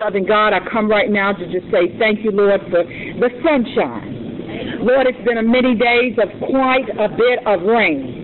Loving God, I come right now to just say thank you, Lord, for the sunshine. Lord, it's been a many days of quite a bit of rain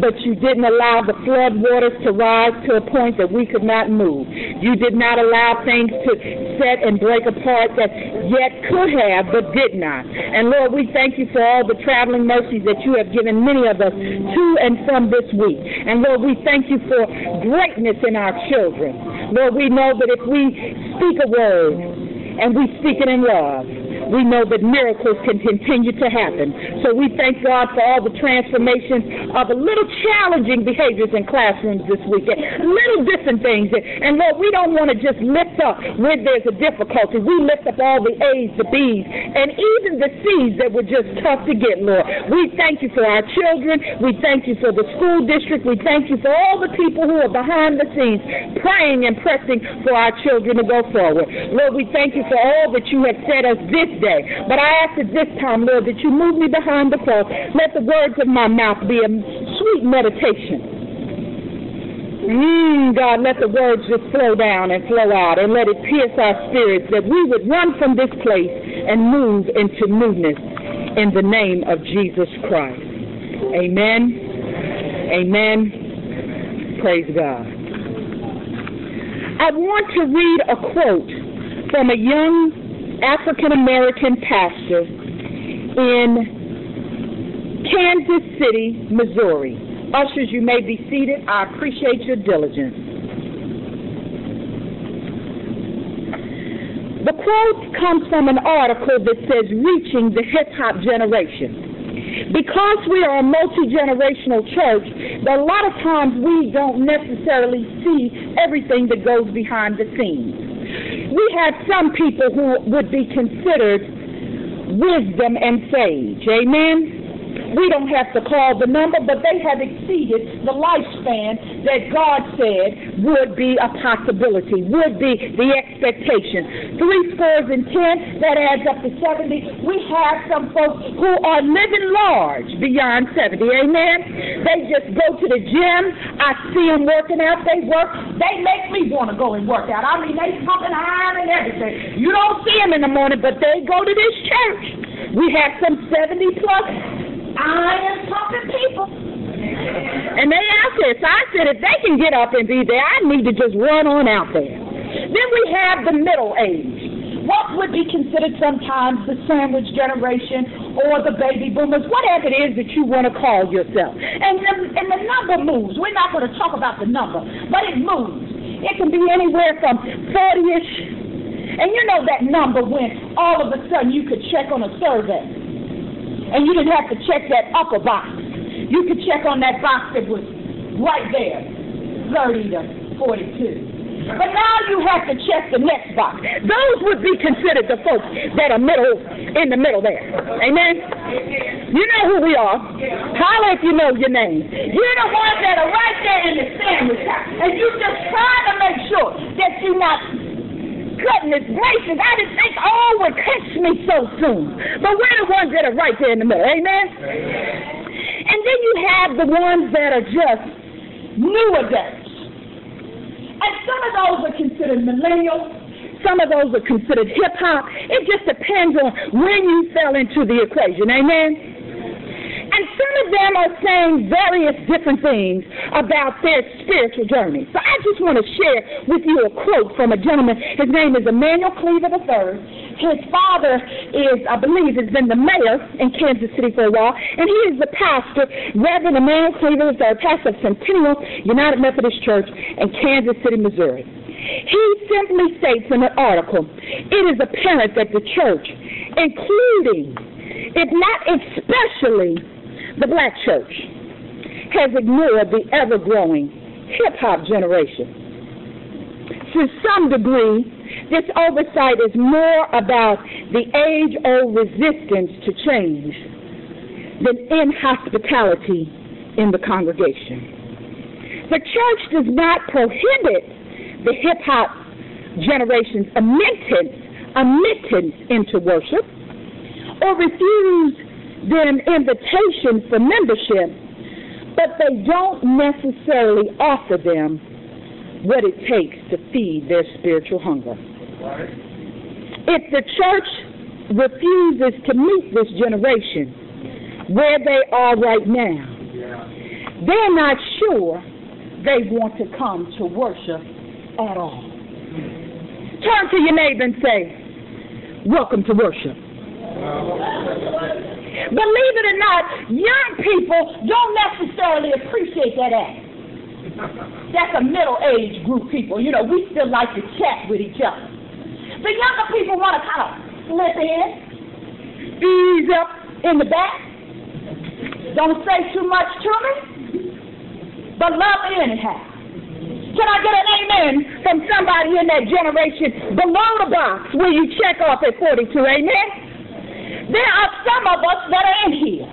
but you didn't allow the flood waters to rise to a point that we could not move. You did not allow things to set and break apart that yet could have but did not. And Lord, we thank you for all the traveling mercies that you have given many of us to and from this week. And Lord, we thank you for greatness in our children. Lord, we know that if we speak a word and we speak it in love, we know that miracles can continue to happen. So we thank God for all the transformations of a little challenging behaviors in classrooms this weekend, little different things. And Lord, we don't want to just lift up where there's a difficulty. We lift up all the A's, the B's, and even the C's that were just tough to get, Lord. We thank you for our children. We thank you for the school district. We thank you for all the people who are behind the scenes praying and pressing for our children to go forward. Lord, we thank you for all that you have said us this day. But I ask at this time, Lord, that you move me behind the cross. Let the words of my mouth be a sweet meditation. Mm, God, let the words just flow down and flow out and let it pierce our spirits that we would run from this place and move into newness in the name of Jesus Christ. Amen. Amen. Praise God. I want to read a quote from a young African American pastor in Kansas City, Missouri. Ushers, you may be seated. I appreciate your diligence. The quote comes from an article that says Reaching the Hip Hop Generation. Because we are a multi generational church, a lot of times we don't necessarily see everything that goes behind the scenes we had some people who would be considered wisdom and sage. Amen. We don't have to call the number, but they have exceeded the lifespan that God said would be a possibility, would be the expectation. Three scores and ten, that adds up to 70. We have some folks who are living large beyond 70. Amen. They just go to the gym. I see them working out. They work. They make me want to go and work out. I mean, they pumping iron and everything. You don't see them in the morning, but they go to this church. We have some 70 plus I am talking people. And they asked us, I said, if they can get up and be there, I need to just run on out there. Then we have the middle age. What would be considered sometimes the sandwich generation or the baby boomers, whatever it is that you want to call yourself. And the, and the number moves. We're not going to talk about the number, but it moves. It can be anywhere from 40-ish. And you know that number when all of a sudden you could check on a survey and you didn't have to check that upper box. You could check on that box that was right there, 30 to 42. But now you have to check the next box. Those would be considered the folks that are middle in the middle there. Amen. You know who we are. Holler if you know your name. You're the ones that are right there in the sandwich house. And you just trying to make sure that you're not goodness gracious, I didn't think oh, all would catch me so soon. But we're the ones that are right there in the middle. Amen? And then you have the ones that are just new adults. And some of those are considered millennials. Some of those are considered hip hop. It just depends on when you fell into the equation. Amen? And some of them are saying various different things about their spiritual journey. So just want to share with you a quote from a gentleman. His name is Emanuel Cleaver III. His father is, I believe, has been the mayor in Kansas City for a while, and he is the pastor, Reverend Emanuel Cleaver III, pastor of Centennial United Methodist Church in Kansas City, Missouri. He simply states in an article, it is apparent that the church, including, if not especially, the black church has ignored the ever growing hip hop generation. To some degree, this oversight is more about the age old resistance to change than inhospitality in the congregation. The church does not prohibit the hip hop generation's admittance, admittance into worship or refuse them invitation for membership, but they don't necessarily offer them what it takes to feed their spiritual hunger. If the church refuses to meet this generation where they are right now, they're not sure they want to come to worship at all. Turn to your neighbor and say, Welcome to worship. Believe it or not, young people don't necessarily appreciate that act. That's a middle-aged group people. You know, we still like to chat with each other. The younger people want to kind of slip in, ease up in the back, don't say too much to me, but love anyhow. Can I get an amen from somebody in that generation below the box where you check off at 42? Amen? There are some of us that are in here.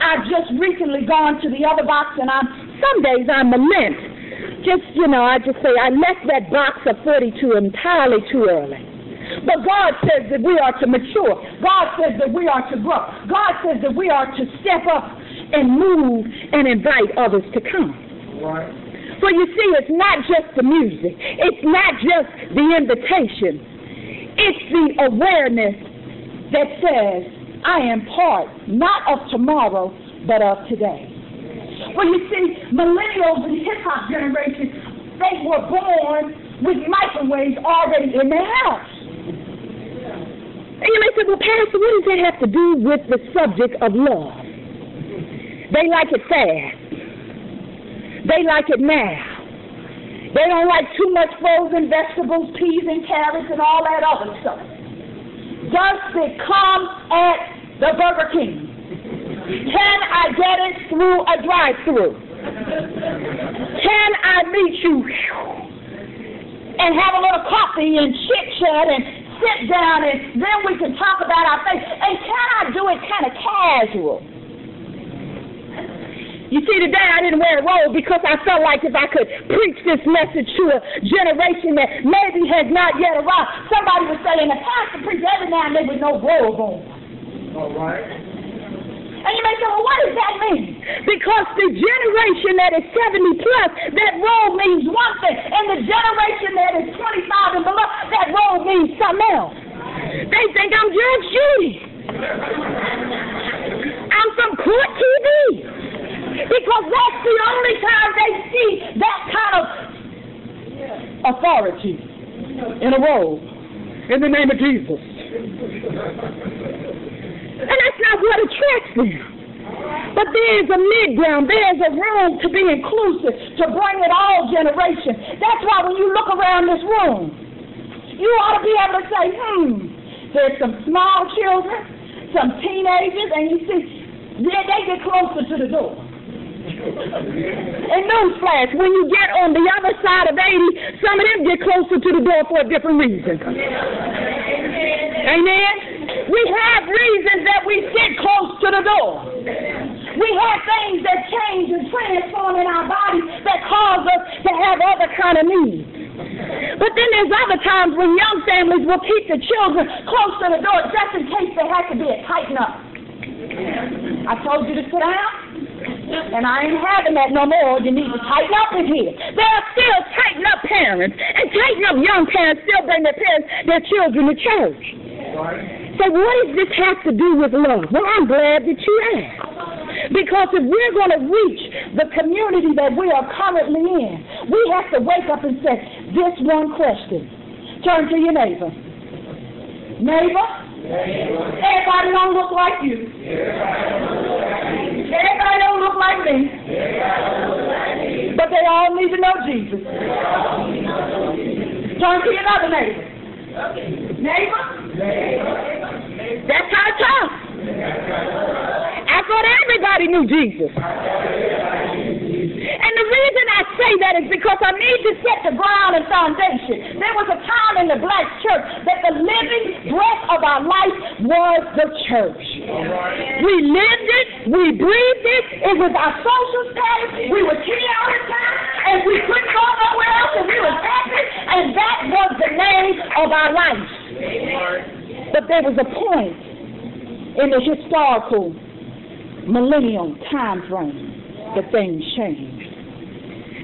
I've just recently gone to the other box and I'm, some days I'm lament. Just, you know, I just say I left that box of 42 entirely too early. But God says that we are to mature. God says that we are to grow. God says that we are to step up and move and invite others to come. Right. For you see, it's not just the music. It's not just the invitation. It's the awareness that says, I am part not of tomorrow, but of today. For you see, millennials and hip hop generation, they were born with microwaves already in their house. And you may say, well, Pastor, what does that have to do with the subject of love? They like it fast. They like it now. They don't like too much frozen vegetables, peas and carrots and all that other stuff. Does it come at the Burger King? Can I get it through a drive-through? Can I meet you and have a little coffee and chit-chat and sit down and then we can talk about our faith? And can I do it kind of casual? You see, today I didn't wear a robe because I felt like if I could preach this message to a generation that maybe has not yet arrived, somebody would say, and the pastor preach every now and then with no robe on. All right. And you may say, well, what does that mean? Because the generation that is 70 plus, that robe means one thing. And the generation that is 25 and below, that robe means something else. They think I'm Judge Judy. I'm from court TV because that's the only time they see that kind of authority in a robe in the name of Jesus. And that's not what attracts them. But there's a mid ground, there's a room to be inclusive, to bring it all generations. That's why when you look around this room, you ought to be able to say, hmm, there's some small children, some teenagers, and you see, they, they get closer to the door. And newsflash, when you get on the other side of 80, some of them get closer to the door for a different reason. Amen? We have reasons that we sit close to the door. We have things that change and transform in our body that cause us to have other kind of needs. But then there's other times when young families will keep the children close to the door just in case they have to be a tighten up. I told you to sit down, and I ain't having that no more. You need to tighten up in here. There are still tighten up parents, and tighten up young parents still bring their parents, their children to church. So what does this have to do with love? Well, I'm glad that you asked. Because if we're going to reach the community that we are currently in, we have to wake up and say this one question. Turn to your neighbor. Neighbor, everybody don't look like you. Don't look like me. But they all need to know Jesus. Turn to your other neighbor. Neighbor, that's how it talks. I thought everybody knew Jesus. And the reason I say that is because I need to set the ground and foundation. There was a time in the black church that the living breath of our life was the church. We lived it, we breathed it, was our social status, we were here all the time, and we couldn't go nowhere else, and we were happy, and that was the name of our life. But there was a point in the historical millennium time frame that things changed.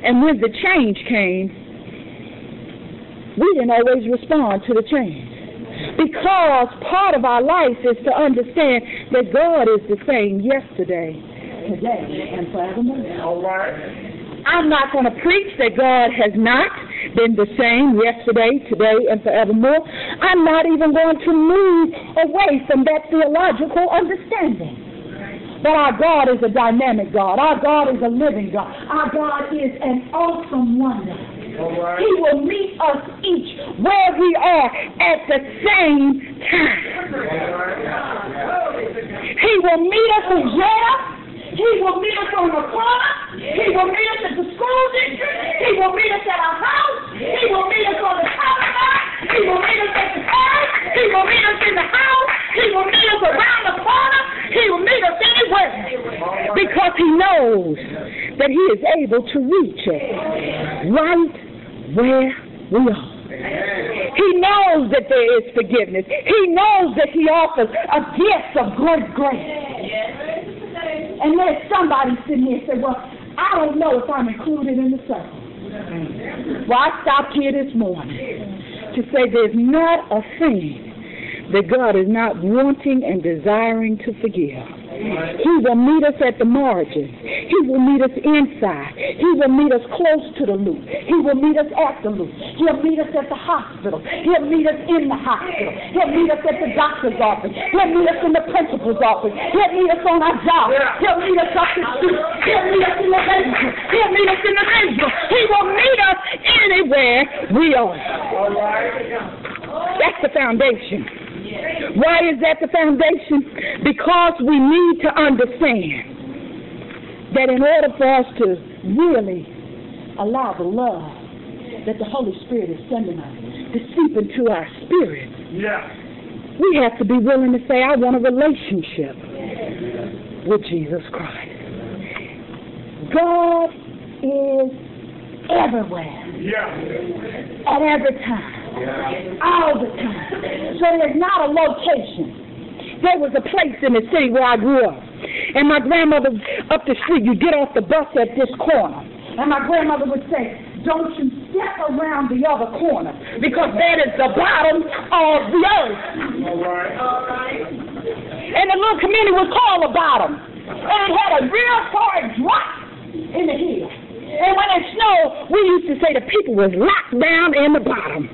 And when the change came, we didn't always respond to the change. Because part of our life is to understand that God is the same yesterday, today, and forevermore. All right. I'm not going to preach that God has not been the same yesterday, today, and forevermore. I'm not even going to move away from that theological understanding. But our God is a dynamic God. Our God is a living God. Our God is an awesome wonder. Right. He will meet us each where we are at the same time. He will meet us in jail. He will meet us on the corner. He will meet us at the school district. He will meet us at our house. He will meet us on the telephone. He will meet us at the church. He will meet us in the house. He will meet us around the corner. He will meet us anywhere. Because he knows that he is able to reach us right where we are. He knows that there is forgiveness. He knows that he offers a gift of great grace. And there's somebody sitting here and say, well, I don't know if I'm included in the circle. Well, I stopped here this morning to say there's not a thing that God is not wanting and desiring to forgive. He will meet us at the margins. He will meet us inside. He will meet us close to the loop. He will meet us at the loop. He'll meet us at the hospital. He'll meet us in the hospital. He'll meet us at the doctor's office. He'll meet us in the principal's office. He'll meet us on our job. He'll meet us up the street. He'll meet us in the basement. He'll meet us in the basement. He will meet us anywhere we are. That's the foundation. Why is that the foundation? Because we need to understand that in order for us to really allow the love that the Holy Spirit is sending us to seep into our spirit, Yeah. we have to be willing to say, I want a relationship with Jesus Christ. God is everywhere, Yeah. at every time. All the time. So there's not a location. There was a place in the city where I grew up. And my grandmother, up the street, you get off the bus at this corner. And my grandmother would say, don't you step around the other corner because that is the bottom of the earth. All right. And the little community was called the bottom. And it had a real hard drop in the hill. And when it snowed, we used to say the people was locked down in the bottom.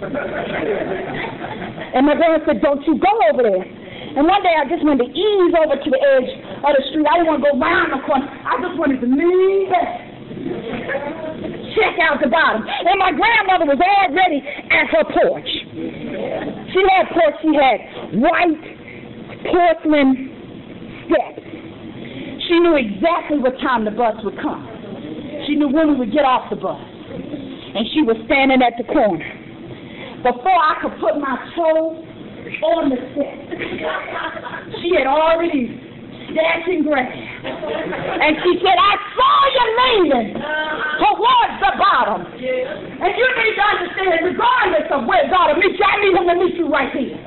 And my grandma said, don't you go over there. And one day I just wanted to ease over to the edge of the street. I didn't want to go round the corner. I just wanted to lean back. Check out the bottom. And my grandmother was already at her porch. She had porch, she had white porcelain steps. She knew exactly what time the bus would come. She knew would get off the bus. And she was standing at the corner. Before I could put my toe on the step, she had already snatching grass. And she said, I saw you leaning towards the bottom. And you need to understand, regardless of where God will meet you, I need him to meet you right here.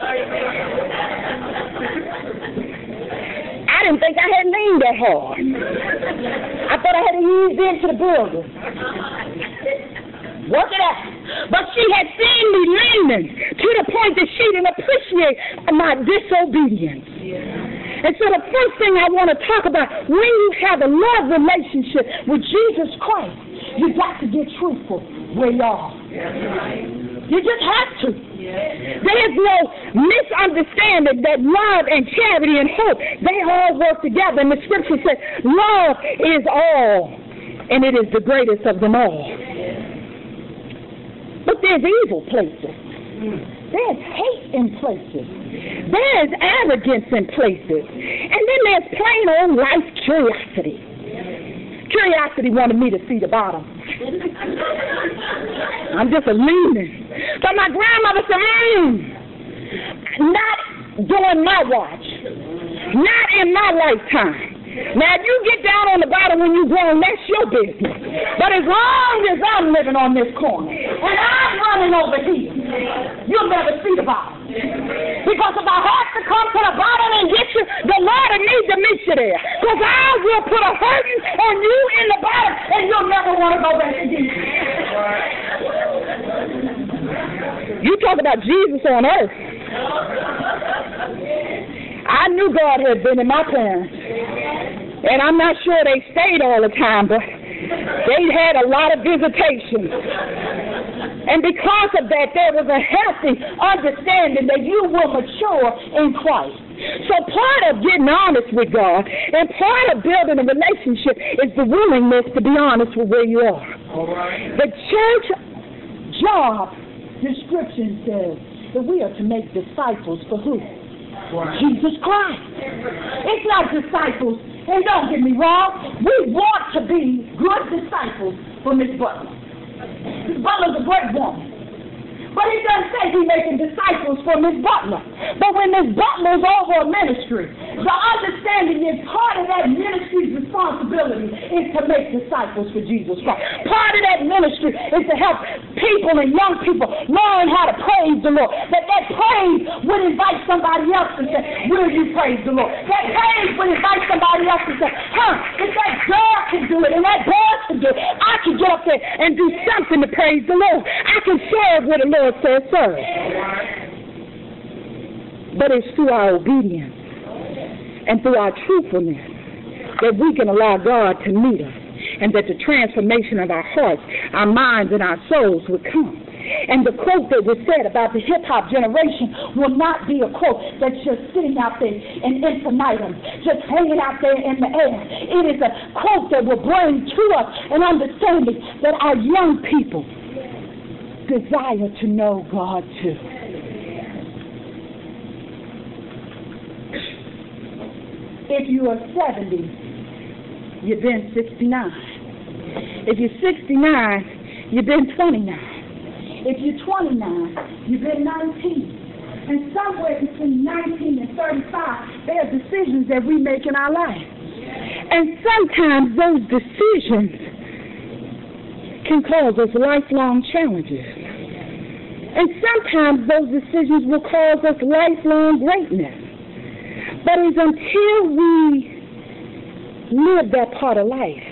Didn't think I had leaned that hard. I thought I had eased into the building. Work it out. But she had seen me leaning to the point that she didn't appreciate my disobedience. And so the first thing I want to talk about, when you have a love relationship with Jesus Christ, you got to get truthful where you are. You just have to. There is no misunderstanding that love and charity and hope, they all work together. And the scripture says, love is all, and it is the greatest of them all. But there's evil places. There's hate in places. There's arrogance in places. And then there's plain old life curiosity. Curiosity wanted me to see the bottom. I'm just a leaning. But my grandmother said, mm, not during my watch. Not in my lifetime. Now, if you get down on the bottom when you're grown, that's your business. But as long as I'm living on this corner and I'm running over here, you'll never see the bottom. Because if I have to come to the bottom and get you, the Lord will need to meet you there. Because I will put a hurting on you in the bottom and you'll never want to go back again. You talk about Jesus on earth. I knew God had been in my parents. And I'm not sure they stayed all the time, but they had a lot of visitations. And because of that, there was a healthy understanding that you will mature in Christ. So part of getting honest with God and part of building a relationship is the willingness to be honest with where you are. All right. The church job description says that we are to make disciples for who? Jesus Christ. It's not disciples. And don't get me wrong, we want to be good disciples for Miss Butler. Miss Butler's a great woman. But he doesn't say he's making disciples for Miss Butler. But when Miss Butler's over a ministry, the understanding is part of that ministry's responsibility is to make disciples for Jesus Christ. Part of that ministry is to help people and young people learn how to praise the Lord. That that praise would invite somebody else to say, Will you praise the Lord? That praise would invite somebody else to say, Huh, if that girl can do it and that boy can do it, I can get up there and do something to praise the Lord. I can serve where the Lord says serve. But it's through our obedience and through our truthfulness that we can allow God to meet us and that the transformation of our hearts, our minds, and our souls would come. And the quote that was said about the hip hop generation will not be a quote that's just sitting out there in infinitum, just hanging out there in the air. It is a quote that will bring to us an understanding that our young people desire to know God too. If you are 70, you've been 69. If you're 69, you've been 29. If you're 29, you've been 19. And somewhere between 19 and 35, there are decisions that we make in our life. And sometimes those decisions can cause us lifelong challenges. And sometimes those decisions will cause us lifelong greatness. But it's until we live that part of life,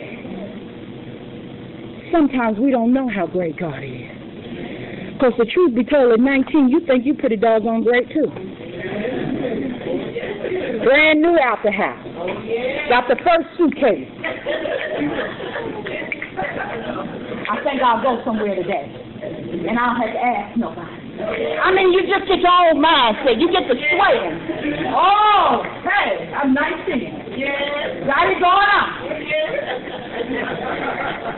sometimes we don't know how great God is. Because the truth be told, at 19, you think you pretty doggone great too. Brand new out the house. Got the first suitcase. I think I'll go somewhere today. And I don't have to ask nobody. I mean, you just get your own mindset. You get the swaying. Oh, hey, I'm 19. Yes. Got it going on.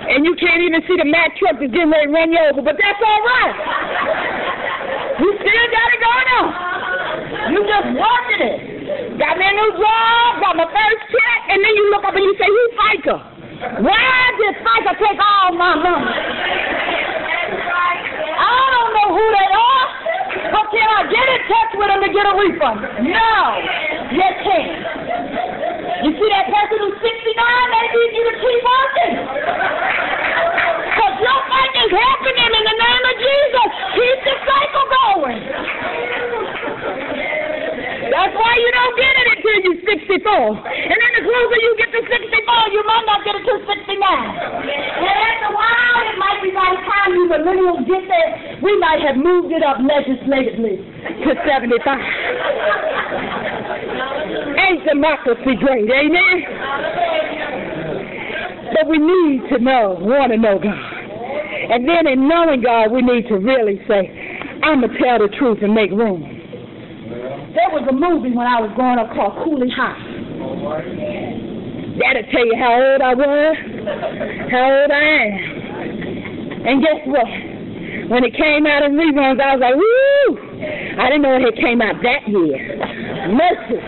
And you can't even see the Mack truck that's getting ready to run you over, but that's all right. You still got it going on. You just working it. Got me a new job, got my first check, and then you look up and you say, who's FICA? Why did FICA take all my money? I don't know who they are, but can I get in touch with them to get a refund? No, you can't. You see that person who's 69, they need you to keep working. Because fight is happening in the name of Jesus. Keep the cycle going. That's why you don't get it until you're 64. And then the closer you get to 64, you might not get it till 69. And after a while, it might be by the time you millennials get there, we might have moved it up legislatively to 75. Ain't democracy great, amen? But we need to know, want to know God. And then in knowing God, we need to really say, I'm going to tell the truth and make room. There was a movie when I was growing up called Cooley High. That'll tell you how old I was, how old I am. And guess what? When it came out in reruns, I was like, woo! I didn't know it had came out that year. Mercy.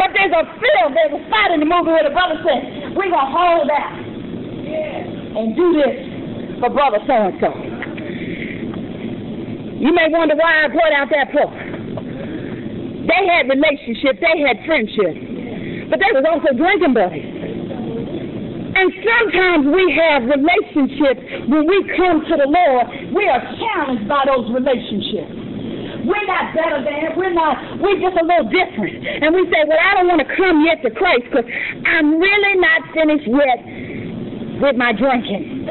But there's a film, there's a spot in the movie where the brother said, we're going to hold out and do this for brother so-and-so. You may wonder why I brought out that part. They had relationship, they had friendship, but they was also drinking buddies. And sometimes we have relationships when we come to the Lord, we are challenged by those relationships. We're not better than, we're not, we're just a little different. And we say, well, I don't want to come yet to Christ because I'm really not finished yet with my drinking.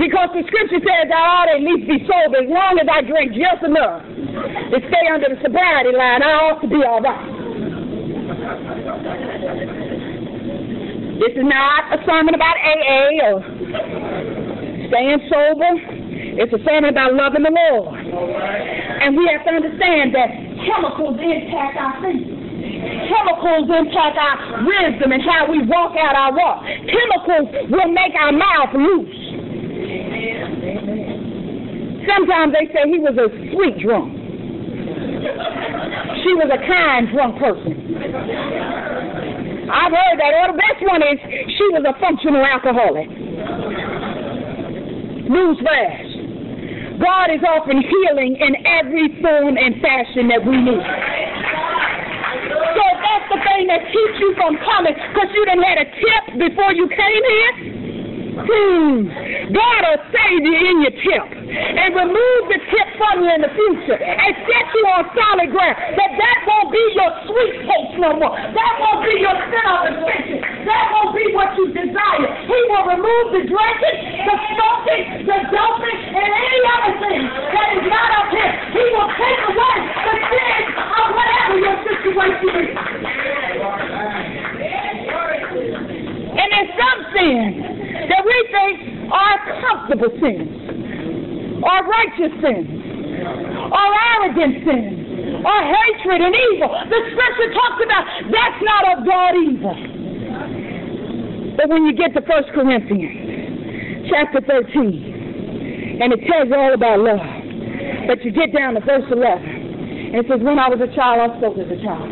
Because the scripture says I ought to at least be sober as long as I drink just enough to stay under the sobriety line. I ought to be all right. This is not a sermon about AA or staying sober. It's a sermon about loving the Lord. And we have to understand that chemicals impact our thinking. Chemicals impact our wisdom and how we walk out our walk. Chemicals will make our mouth loose. Sometimes they say he was a sweet drunk. She was a kind drunk person. I've heard that. Or the best one is she was a functional alcoholic. Newsflash. God is offering healing in every form and fashion that we need. So that's the thing that keeps you from coming because you didn't had a tip before you came here. Hmm. God will save you in your tip and remove the tip from you in the future and set you on solid ground. That that won't be your sweet taste no more. That won't be your sin addiction. That won't be what you desire. He will remove the drinking, the smoking, the doping, and any other thing that is not of Him. He will take away the sin of whatever your situation is. And there's some sins that we think are comfortable sins, our righteous sins, our arrogant sins, our hatred and evil. The scripture talks about that's not of God either. But when you get to 1 Corinthians chapter 13, and it tells all about love, but you get down to verse 11, and it says, When I was a child, I spoke as a child,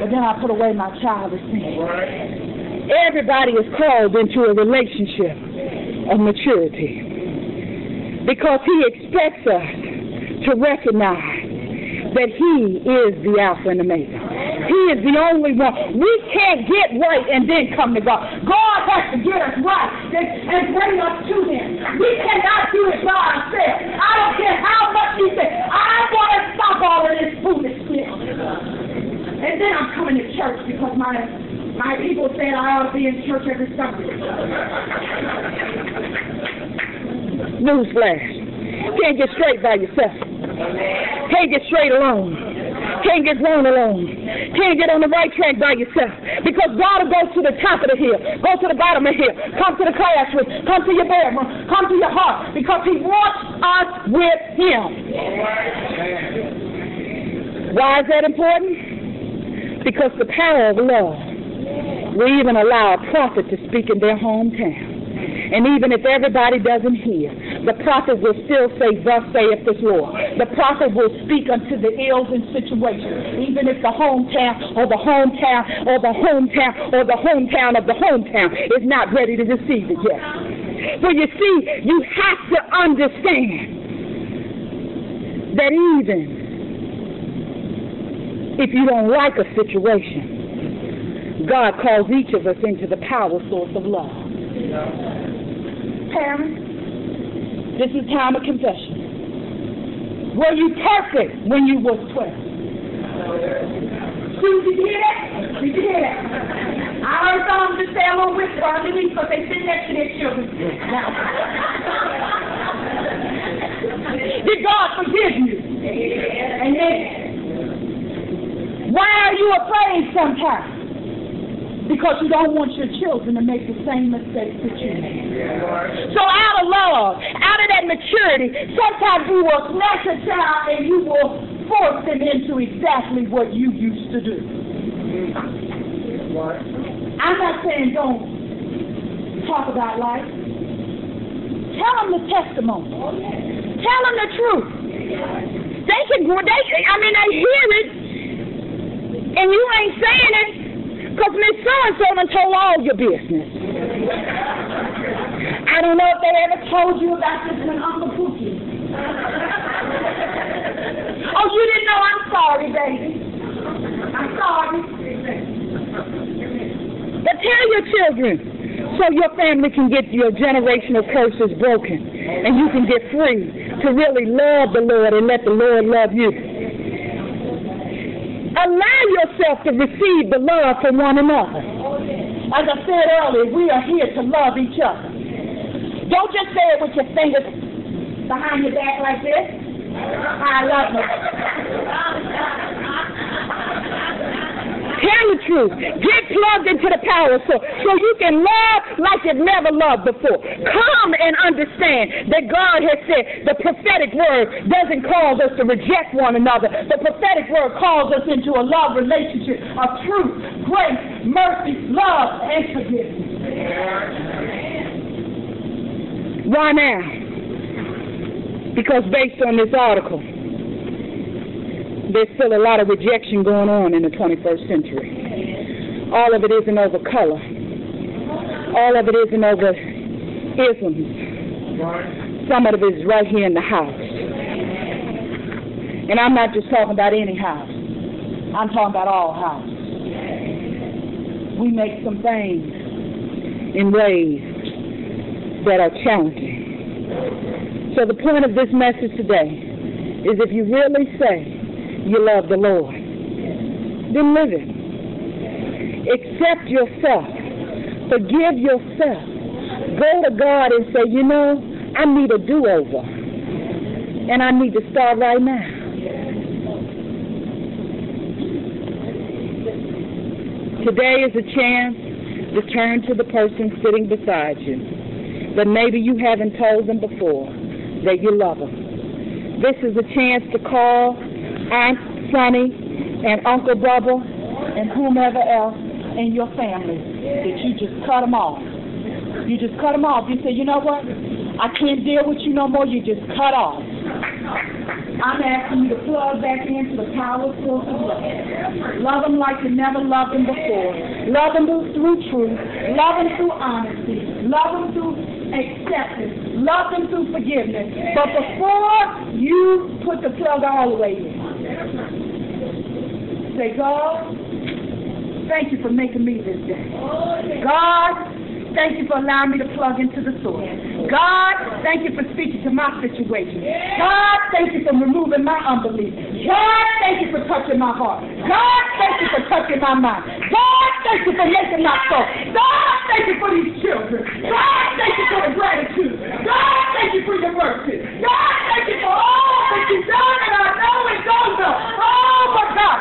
but then I put away my childish sin. Everybody is called into a relationship of maturity because He expects us to recognize that He is the Alpha and Omega. He is the only one. We can't get right and then come to God. God has to get us right and, bring us to Him. We cannot do it by ourselves. I don't care how much you say, I want to stop all of this foolishness. And then I'm coming to church because my my people said I ought to be in church every Sunday. Newsflash. Can't get straight by yourself. Can't get straight alone. Can't get wrong alone. Can't get on the right track by yourself. Because God will go to the top of the hill, go to the bottom of the hill, come to the classroom, come to your bedroom, come to your heart, because He wants us with Him. Why is that important? Because the power of love we even allow a prophet to speak in their hometown. And even if everybody doesn't hear, the prophet will still say, Thus saith the Lord. The prophet will speak unto the ills and situations, even if the hometown or the hometown or the hometown or the hometown of the hometown is not ready to receive it yet. But you see, you have to understand that even if you don't like a situation, God calls each of us into the power source of love. Parents, this is time of confession. Were you perfect when you was 12? Did you hear that? Did you hear that? I heard some just say a little whisper underneath because they sit next to their children. Did God forgive you? Amen. Why are you afraid sometimes? Because you don't want your children to make the same mistakes that you made. So out of love, out of that maturity, sometimes you will snatch a child and you will force them into exactly what you used to do. I'm not saying don't talk about life. Tell them the testimony. Tell them the truth. They can, they, I mean, they hear it, and you ain't saying it, because Miss So-and-so done told all your business. I don't know if they ever told you about this one, Uncle Pookie. oh, you didn't know? I'm sorry, baby. I'm sorry. But tell your children so your family can get your generational curses broken and you can get free to really love the Lord and let the Lord love you. Yourself to receive the love from one another. As I said earlier, we are here to love each other. Don't just say it with your fingers behind your back like this. I love you. Tell the truth. Get plugged into the power source so you can love like you've never loved before. Come and understand that God has said the prophetic word doesn't cause us to reject one another. The prophetic word calls us into a love relationship of truth, grace, mercy, love, and forgiveness. Why now? Because based on this article, there's still a lot of rejection going on in the 21st century. All of it isn't over color. All of it isn't over isms. Some of it is right here in the house. And I'm not just talking about any house. I'm talking about all houses. We make some things in ways that are challenging. So the point of this message today is if you really say you love the Lord, then live it. Accept yourself. Forgive yourself. Go to God and say, you know, I need a do-over. And I need to start right now. Today is a chance to turn to the person sitting beside you that maybe you haven't told them before that you love them. This is a chance to call Aunt Sonny and Uncle Bubba and whomever else in your family that you just cut them off. You just cut them off. You say, you know what? I can't deal with you no more. You just cut off. I'm asking you to plug back into the power source of love. Love them like you never loved them before. Love them through truth. Love them through honesty. Love them through acceptance. Love them through forgiveness. But before you put the plug all the way in, say, God, thank you for making me this day. God, thank you for allowing me to plug into the source. God, thank you for speaking to my situation. God, thank you for removing my unbelief. God, thank you for touching my heart. God, thank you for touching my mind. God, thank you for making my soul. God, thank you for these children. God, thank you for the gratitude. God, thank you for your mercy. God, thank you for all that you've done and I know it goes on. Oh, my God.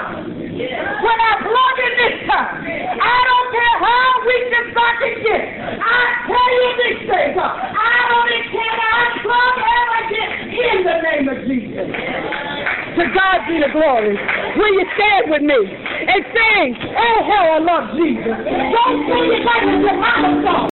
When I in this time, I don't care how weak this I can. I tell you this thing, I don't care I plug ever get in the name of Jesus. To God be the glory. Will you stand with me and sing, Oh, how I love Jesus? Don't sing it like it's a song.